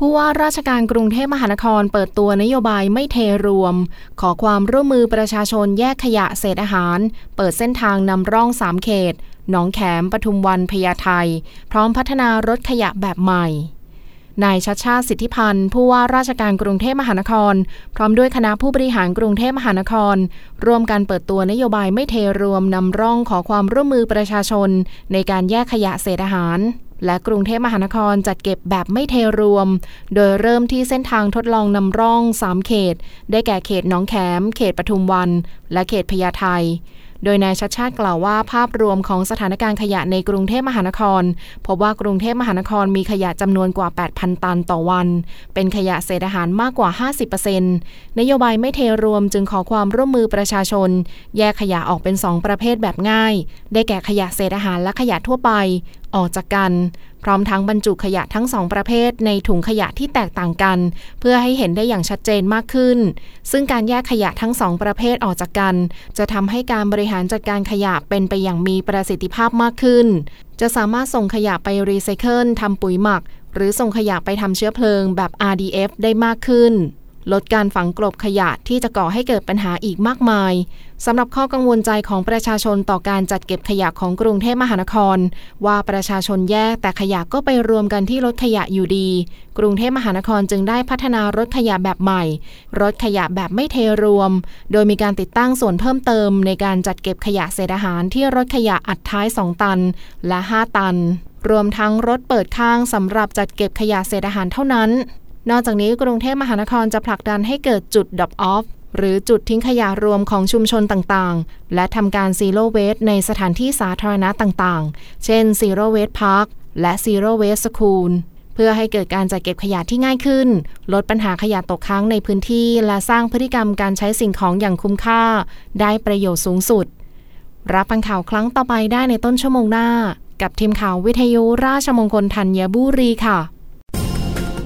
ผู้ว่าราชการกรุงเทพมหานครเปิดตัวนโยบายไม่เทรวม ขอความร่วมมือประชาชนแยกขยะเศษอาหาร เปิดเส้นทางนำร่องสามเขต หนองแขมปทุมวันพญาไทพร้อมพัฒนารถขยะแบบใหม่นายชัดชาติสิทธิพันธ์ผู้ว่าราชการกรุงเทพมหานคร พร้อมด้วยคณะผู้บริหารกรุงเทพมหานคร ร่วมกันเปิดตัวนโยบายไม่เทรวมนำร่องขอความร่วมมือประชาชน ในการแยกขยะเศษอาหาร และกรุงเทพมหานครจัดเก็บแบบไม่เทรวม โดยเริ่มที่เส้นทางทดลองนำร่อง 3 เขต ได้แก่เขตหนองแขม เขตปทุมวัน และเขตพญาไทโดยนายชัดชาติกล่าวว่าภาพรวมของสถานการณ์ขยะในกรุงเทพมหานคร พบว่ากรุงเทพมหานครมีขยะจำนวนกว่า 8,000 ตันต่อวัน เป็นขยะเศษอาหารมากกว่า 50%นโยบายไม่เทรวมจึงขอความร่วมมือประชาชน แยกขยะออกเป็น 2 ประเภทแบบง่าย ได้แก่ขยะเศษอาหารและขยะทั่วไป ออกจากกัน พร้อมทั้งบรรจุขยะทั้งสองประเภทในถุงขยะที่แตกต่างกัน เพื่อให้เห็นได้อย่างชัดเจนมากขึ้น ซึ่งการแยกขยะทั้งสองประเภทออกจากกัน จะทำให้การบริหารจัดการขยะเป็นไปอย่างมีประสิทธิภาพมากขึ้น จะสามารถส่งขยะไปรีไซเคิลทำปุ๋ยหมัก หรือส่งขยะไปทำเชื้อเพลิงแบบ RDF ได้มากขึ้น ลดการฝังกลบขยะที่จะก่อให้เกิดปัญหาอีกมากมายสำหรับข้อกังวลใจของประชาชนต่อการจัดเก็บขยะของกรุงเทพมหานคร ว่าประชาชนแยกแต่ขยะก็ไปรวมกันที่รถขยะอยู่ดี กรุงเทพมหานครจึงได้พัฒนารถขยะแบบใหม่ รถขยะแบบไม่เทรวม โดยมีการติดตั้งส่วนเพิ่มเติม ในการจัดเก็บขยะเศษอาหารที่รถขยะอัดท้าย 2 ตัน และ 5 ตัน รวมทั้งรถเปิดข้างสำหรับจัดเก็บขยะเศษอาหารเท่านั้น นอกจากนี้กรุงเทพมหานครจะผลักดันให้เกิดจุด drop off หรือจุดทิ้งขยะรวมของชุมชนต่างๆ และทำการ zero waste ในสถานที่สาธารณะต่างๆ เช่น zero waste parkและซีโร่เวสสคูลเพื่อให้เกิดการจัดเก็บขยะที่ง่ายขึ้น ลดปัญหาขยะตกค้างในพื้นที่ และสร้างพฤติกรรมการใช้สิ่งของอย่างคุ้มค่า ได้ประโยชน์สูงสุด รับฟังข่าวครั้งต่อไปได้ในต้นชั่วโมงหน้า กับทีมข่าววิทยุราชมงคลธัญบุรีค่ะ